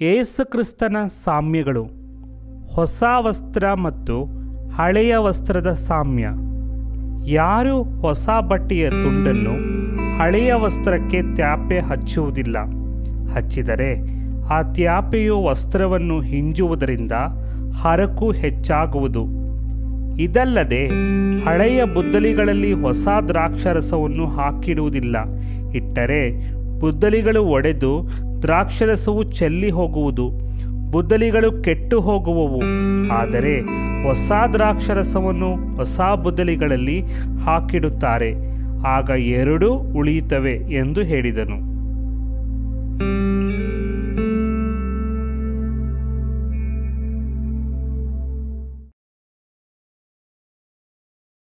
ಏಸುಕ್ರಿಸ್ತನ ಸಾಮ್ಯಗಳು. ಹೊಸ ವಸ್ತ್ರ ಮತ್ತು ಹಳೆಯ ವಸ್ತ್ರದ ಸಾಮ್ಯ. ಯಾರು ಹೊಸ ಬಟ್ಟೆಯ ತುಂಡನ್ನು ಹಳೆಯ ವಸ್ತ್ರಕ್ಕೆ ತ್ಯಾಪೆ ಹಚ್ಚುವುದಿಲ್ಲ. ಹಚ್ಚಿದರೆ ಆ ತ್ಯಾಪೆಯು ವಸ್ತ್ರವನ್ನು ಹಿಂಜುವುದರಿಂದ ಹರಕು ಹೆಚ್ಚಾಗುವುದು. ಇದಲ್ಲದೆ ಹಳೆಯ ಬುದ್ದಲಿಗಳಲ್ಲಿ ಹೊಸ ದ್ರಾಕ್ಷರಸವನ್ನು ಹಾಕಿಡುವುದಿಲ್ಲ. ಇಟ್ಟರೆ ಬುದ್ದಲಿಗಳು ಒಡೆದು ದ್ರಾಕ್ಷರಸವು ಚೆಲ್ಲಿ ಹೋಗುವುದು, ಬುದ್ದಲಿಗಳು ಕೆಟ್ಟು ಹೋಗುವವು. ಆದರೆ ಹೊಸ ದ್ರಾಕ್ಷರಸವನ್ನು ಹೊಸ ಬುದ್ದಲಿಗಳಲ್ಲಿ ಹಾಕಿಡುತ್ತಾರೆ. ಆಗ ಎರಡೂ ಉಳಿಯುತ್ತವೆ ಎಂದು ಹೇಳಿದನು.